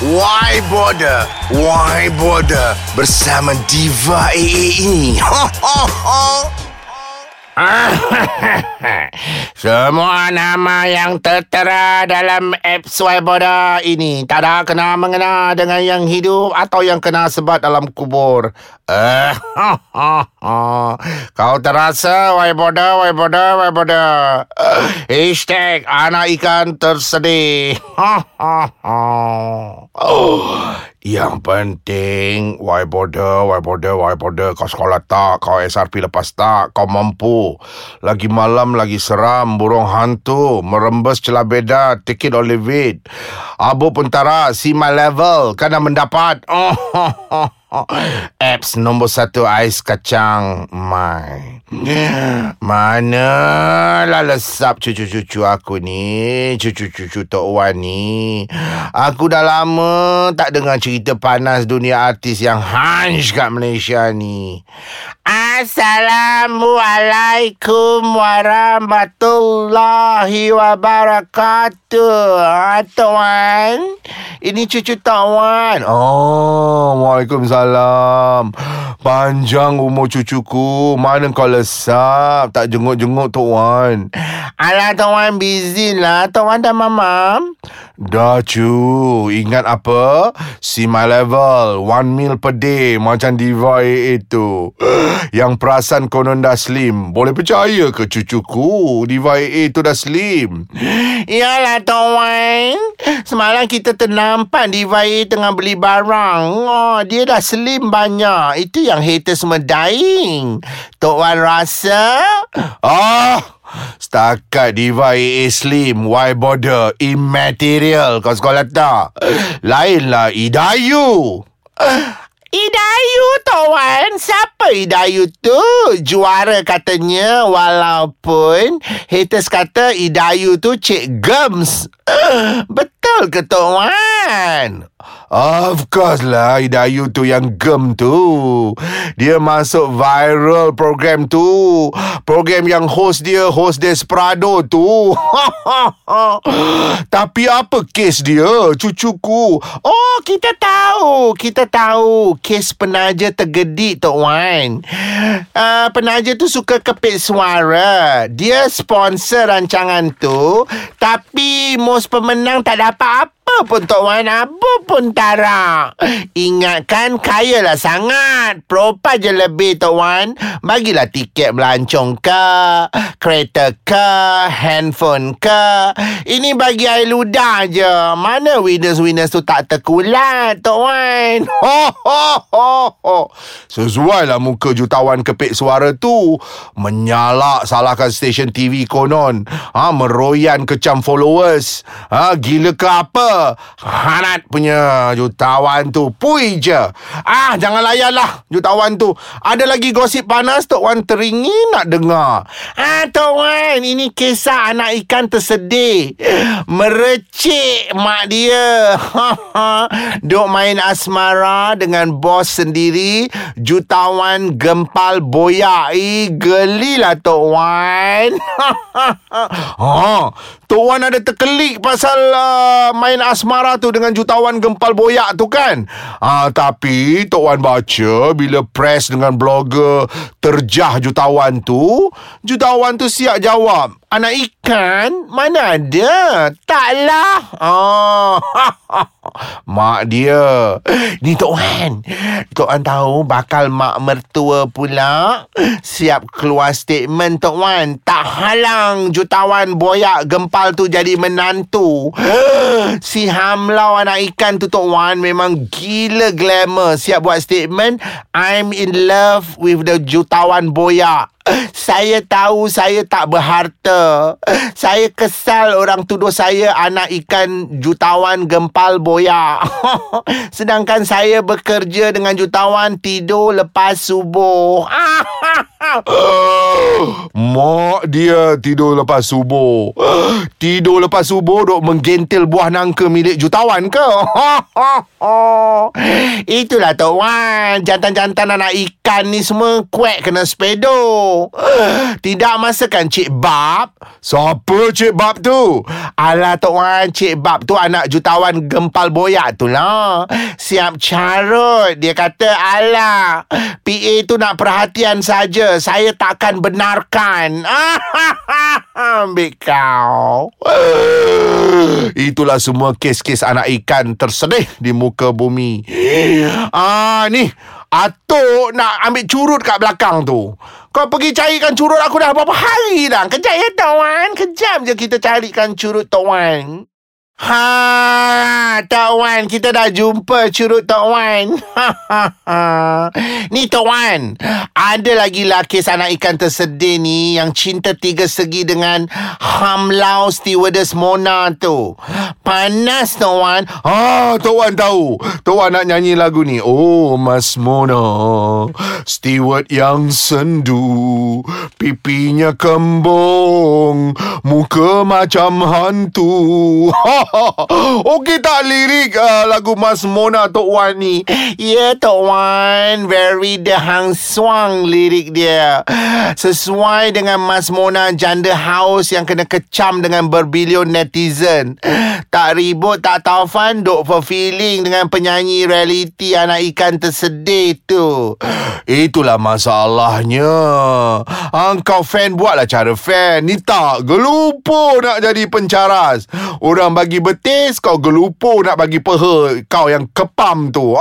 Why Border? Why Border? Bersama Diva AA ini. Ho, ho, ho. Semua nama yang tertera dalam apps Swiboda ini tak ada kena mengena dengan yang hidup atau yang kena sebat dalam kubur. Kau terasa Wiboda, Wiboda, Wiboda. Hashtag anak ikan tersedih. Yang penting Why bother Why bother Why bother? Kau sekolah tak Kau SRP lepas tak Kau mampu. Lagi malam Lagi seram Burung hantu Merembes celah beda Take it or leave it. Abu Puntara See my level Kena mendapat. oh. Apps nombor satu ais kacang. My. Mana lah lesap cucu-cucu aku ni? Cucu-cucu Tok Wan ni. Aku dah lama tak dengar cerita panas dunia artis yang hansh kat Malaysia ni. Assalamualaikum warahmatullahi wabarakatuh. Ha, Tok Wan. Ini cucu Tok Wan. Oh, Waalaikumsalam Panjang umur cucuku. Mana kau lesap? Tak jenguk-jenguk Tok Wan. Alah Tok Wan busy lah. Tok Wan dah mamam. Dah cu. Ingat apa? See my level. One meal per day. Macam Diva AA tu. Yang perasan konon dah slim. Boleh percaya ke cucuku? Diva AA tu dah slim. Yalah Tok Wan Semalam kita ternampak Diva AA tengah beli barang. Oh, Dia dah slim banyak. Itu yang haters semua dying. Tok Wan rasa Ah Setakat Diva AA Slim Why bother? Immaterial Kau sekolah tak Lainlah Idayu. Idayu Tawan Siapa Idayu tu Juara katanya Walaupun Haters kata Idayu tu Cik Gems. Betul ke Tawan Of course lah Idayu tu yang gem tu. Dia masuk viral program tu. Program yang host dia Host Desperado tu. Tapi apa kes dia Cucuku? Oh kita tahu Kita tahu. Kes penaja tergedik Tok Wan. Uh, Penaja tu suka kepit suara. Dia sponsor rancangan tu Tapi Most pemenang tak dapat apa apa pun Tok Wan Apa pun Tara Ingatkan Kaya lah sangat. Propa je lebih Tok Wan. Bagilah tiket melancong ke Kereta ke Handphone ke. Ini bagi air ludah je. Mana winners-winners tu tak terkulat Tok Wan? Ho, ho, ho, ho. Sesuai lah muka jutawan kepik suara tu. Menyalak salahkan stesen TV konon. Ha, Meroyan kecam followers. Ha, Gila ke apa Hanat punya jutawan tu. Pui je. Ah jangan layan lah jutawan tu. Ada lagi gosip panas Tok Wan teringin nak dengar. Ah Tok Wan Ini kisah anak ikan tersedih. Merecik mak dia. Duk main asmara dengan bos sendiri. Jutawan gempal boyak. Gelilah Tok Wan. Ha, Tok Wan ada terkelik pasal uh, main asmara tu dengan jutawan gempal boyak tu kan. Ah tapi Tok Wan baca bila press dengan blogger terjah jutawan tu, jutawan tu siap jawab. Anak ikan? Mana ada? Taklah. Oh. mak dia. Ni Tok Wan. Tok Wan tahu bakal mak mertua pula siap keluar statement Tok Wan. Tak halang jutawan boyak gempal tu jadi menantu. si Hamlau anak ikan tu Tok Wan memang gila glamour. Siap buat statement. I'm in love with the jutawan boyak. Saya tahu saya tak berharta. Saya kesal orang tuduh saya anak ikan jutawan gempal boya. Sedangkan saya bekerja dengan jutawan tidur lepas subuh. Mak dia tidur lepas subuh. Tidur lepas subuh duk menggentil buah nangka milik jutawan ke? Itulah Tok Wan. Jantan-jantan anak ikan ni semua kuek kena Tidak masakan Cik Bab? Siapa Cik Bab tu? Alah Tok Wan, Cik Bab tu anak jutawan gempal boyak tu lah. Siap carut. Dia kata, alah, PA tu nak perhatian saja. Saya takkan benarkan. Ambil kau. Itulah semua kes-kes anak ikan tersedih di muka bumi. Ah, ni. Atuk nak ambil curut kat belakang tu. Kau pergi carikan curut aku dah berapa hari dah. Kejap ya, Tok Wan. Kejap je kita carikan curut Tok Wan. Ha, Tok Wan, kita dah jumpa curut Tok Wan. ni Tok Wan, ada lagi kes anak ikan tersedih ni yang cinta tiga segi dengan Hamlau Stewardess Mona tu. Panas Tok Wan. Ah, Tok Wan tahu. Tok Wan nak nyanyi lagu ni. Oh, Mas Mona, steward yang sendu, pipinya kembung, muka macam hantu. Okey tak lirik uh, lagu Mas Mona Tok Wan ni? Yeah, Tok Wan. Very the hang swang lirik dia. Sesuai dengan Mas Mona janda haus yang kena kecam dengan berbilion netizen. Tak ribut, tak taufan, duk fulfilling dengan penyanyi reality anak ikan tersedih tu. Itulah masalahnya. Engkau fan buatlah cara fan. Ni tak gelupo nak jadi pencaras. Orang bagi betis, kau gelupo nak bagi peha. Kau yang kepam tu.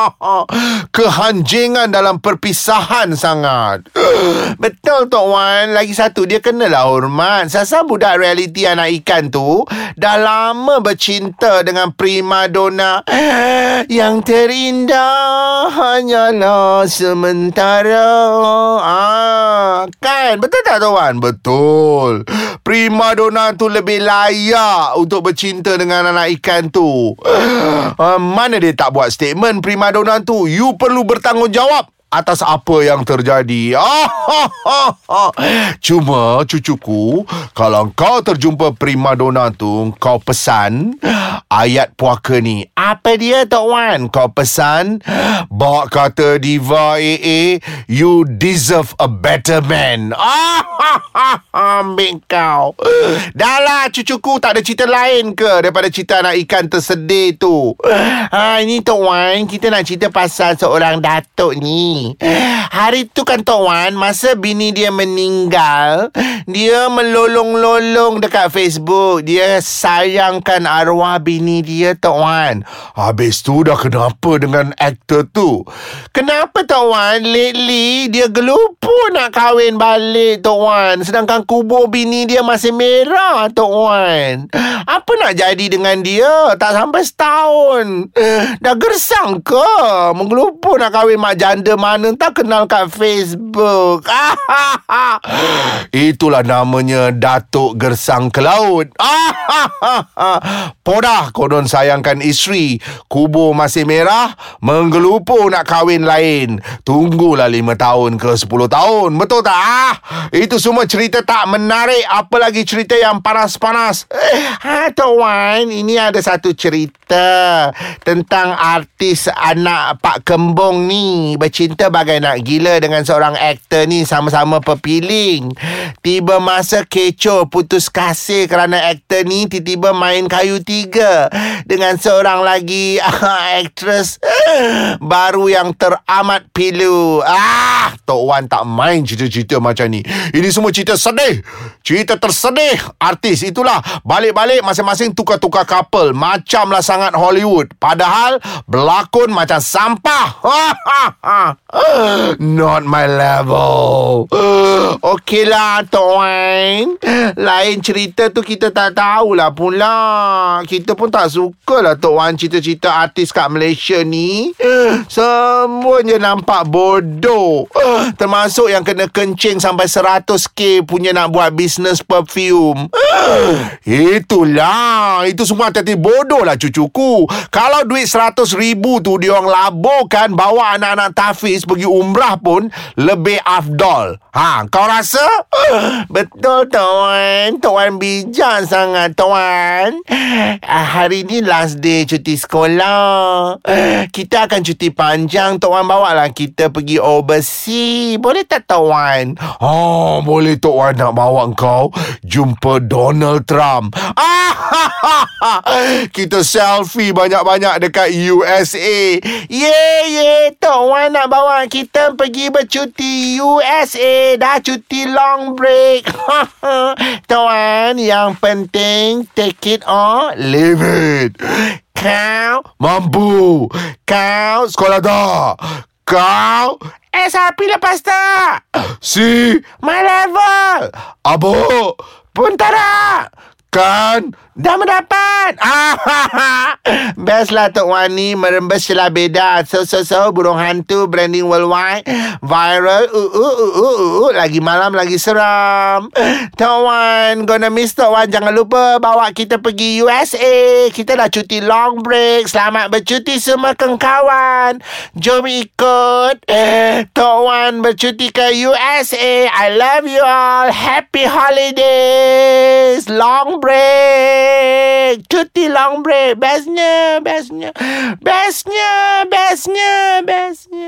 Kehanjingan dalam perpisahan sangat. Betul Tok Wan. Lagi satu, dia kenalah hormat. Sasa budak reality anak ikan tu dah lama bercinta dengan prima donna yang terindah hanyalah sementara. Ah, kan? Betul tak Tok Wan? Betul. Prima donna tu lebih layak untuk bercinta dengan anak ikan tu. Uh, mana dia tak buat statement prima donna tu? You perlu bertanggungjawab atas apa yang terjadi. Cuma cucuku, kalau kau terjumpa prima donna tu, kau pesan ayat puaka ni. Apa dia Tok Wan? Kau pesan, bak kata diva AA, you deserve a better man. Ambil kau. Dah lah cucuku, tak ada cerita lain ke daripada cerita anak ikan tersedih tu? Ha, ini Tok Wan, kita nak cerita pasal seorang datuk ni. Hari tu kan Tok Wan Masa bini dia meninggal Dia melolong-lolong dekat Facebook. Dia sayangkan arwah bini dia Tok Wan. Habis tu dah kenapa dengan aktor tu? Kenapa Tok Wan? Lately dia gelupu nak kahwin balik Tok Wan. Sedangkan kubur bini dia masih merah Tok Wan. Apa nak jadi dengan dia? Tak sampai setahun. Dah gersang ke? Menggelupu nak kahwin mak janda mana tak kenal kat Facebook. Itulah namanya Datuk Gersang ke Laut. Podah konon sayangkan isteri. Kubur masih merah. Menggelupu nak kahwin lain. Tunggulah lima tahun ke sepuluh tahun. Betul tak? Ah, itu semua cerita tak menarik. Apa lagi cerita yang panas-panas? Ha, Tok Wan, ini ada satu cerita tentang artis anak Pak Kembong ni bercinta bagai nak gila dengan seorang aktor ni sama-sama pepiling. Tiba masa kecoh putus kasih kerana aktor ni tiba-tiba main kayu tiga dengan seorang lagi aktris baru yang teramat pilu. Ah, Tok Wan tak main cerita-cerita macam ni. Ini semua cerita sedih. Cerita tersedih. Artis itulah balik-balik masing-masing tukar-tukar couple. Macamlah sangat Hollywood. Padahal berlakon macam sampah. Not my level. Okey lah, Tok. Lain cerita tu kita tak tahulah pula. Kita pun tak suka lah Tok Wan cerita-cerita artis kat Malaysia ni. Semuanya nampak bodoh. Termasuk yang kena kencing sampai 100k punya nak buat bisnes perfume. Itulah. Itu semua hati bodoh lah cucuku. Kalau duit 100 ribu tu dia orang laburkan bawa anak-anak tafiz gratis pergi umrah pun lebih afdol. Ha, kau rasa? Betul tuan Tuan bijak sangat tuan Ah, Hari ni last day cuti sekolah Kita akan cuti panjang Tuan bawa lah kita pergi overseas Boleh tak tuan? Oh, boleh Tok Wan nak bawa kau jumpa Donald Trump. Kita selfie banyak-banyak dekat USA. Ye ye Tok Wan nak bawa kita pergi bercuti USA Dah cuti long break Tuan yang penting take it or Leave it. Kau Mampu. Kau sekolah dah. Kau sapi lepas tak? si My level Abo Pun tak ada kan Dah mendapat. Best lah Tok Wani Merembes celah beda. So so so Burung hantu Branding worldwide. Viral. Uh, uh, uh, uh, uh, uh. Lagi malam Lagi seram. Tok Wan Gonna miss Tok Wan. Jangan lupa Bawa kita pergi USA Kita dah cuti long break. Selamat bercuti semua kawan Jom ikut. Tok Wan bercuti ke USA I love you all. Happy holidays. Long break break Cuti long break Bestnya Bestnya. Bestnya Bestnya Bestnya.